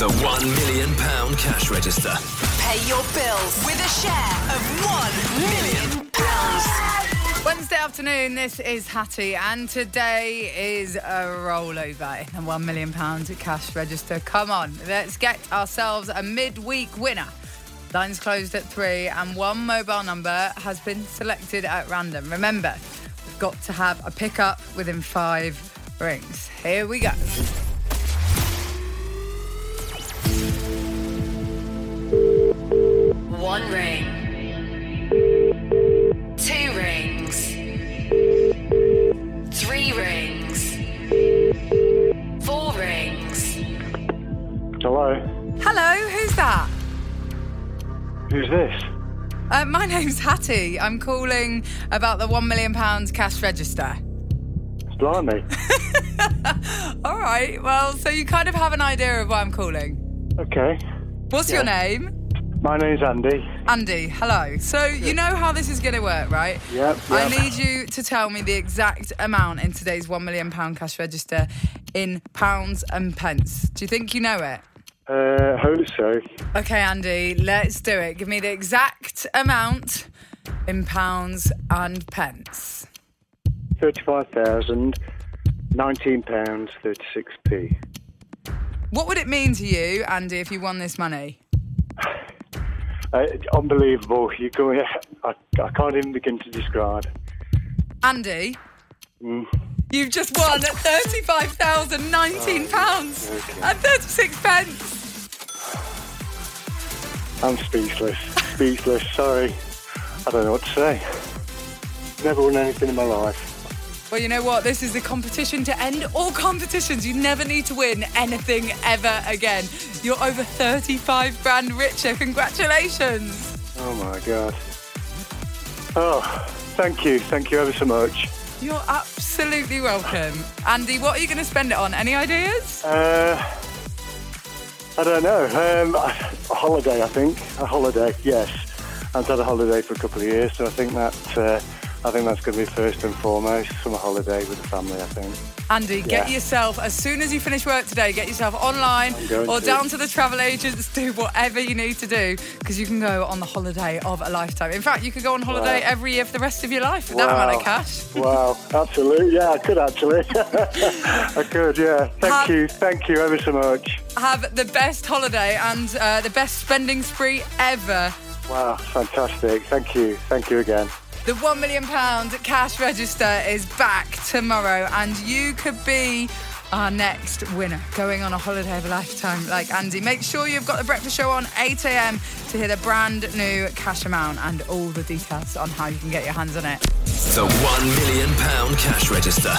The £1 million cash register. Pay your bills with a share of £1 million. Wednesday afternoon, this is Hattie, and today is a rollover in the £1 million cash register. Come on, let's get ourselves a midweek winner. Lines closed at three, and one mobile number has been selected at random. Remember, we've got to have a pickup within five rings. Here we go. One ring. Two rings. Three rings. Four rings. Hello, Hello, who's that? who's this? Uh, my name's Hattie. I'm calling about the £1 million cash register. Blimey. All right, well, so you kind of have an idea of why I'm calling. Okay, What's your name? My name's Andy. Andy, hello. So you know how this is going to work, right? Yep, I need you to tell me the exact amount in today's £1 million cash register in pounds and pence. Do you think you know it? Uh, hope so. Okay, Andy, let's do it. Give me the exact amount in pounds and pence. Thirty-five thousand, nineteen pounds thirty-six p. What would it mean to you, Andy, if you won this money? Uh, unbelievable. You go. I, I can't even begin to describe. Andy, Mm. you've just won £35,019 pounds okay. and 36 pence. I'm speechless. speechless. Sorry. I don't know what to say. Never won anything in my life. Well, you know what? This is the competition to end all competitions. You never need to win anything ever again. You're over 35 grand richer. Congratulations. Oh my god. Oh, thank you. Thank you ever so much. You're absolutely welcome. Andy, what are you going to spend it on? Any ideas? Uh, I don't know. Um, a holiday, I think. A holiday, yes. I've had a holiday for a couple of years, so I think that uh, I think that's going to be first and foremost. Summer holiday with the family, I think. Andy, get yourself, as soon as you finish work today, get yourself online or to. down to the travel agents, do whatever you need to do because you can go on the holiday of a lifetime. In fact, you could go on holiday Wow. every year for the rest of your life with that amount of cash. Wow, absolutely. Yeah, I could actually. I could, yeah. Thank Have- you. Thank you ever so much. Have the best holiday and uh, the best spending spree ever. Wow, fantastic. Thank you. Thank you again. The £1 million cash register is back tomorrow, and you could be our next winner going on a holiday of a lifetime like Andy. Make sure you've got the breakfast show on 8 a.m. to hear the brand new cash amount and all the details on how you can get your hands on it. The £1 million cash register.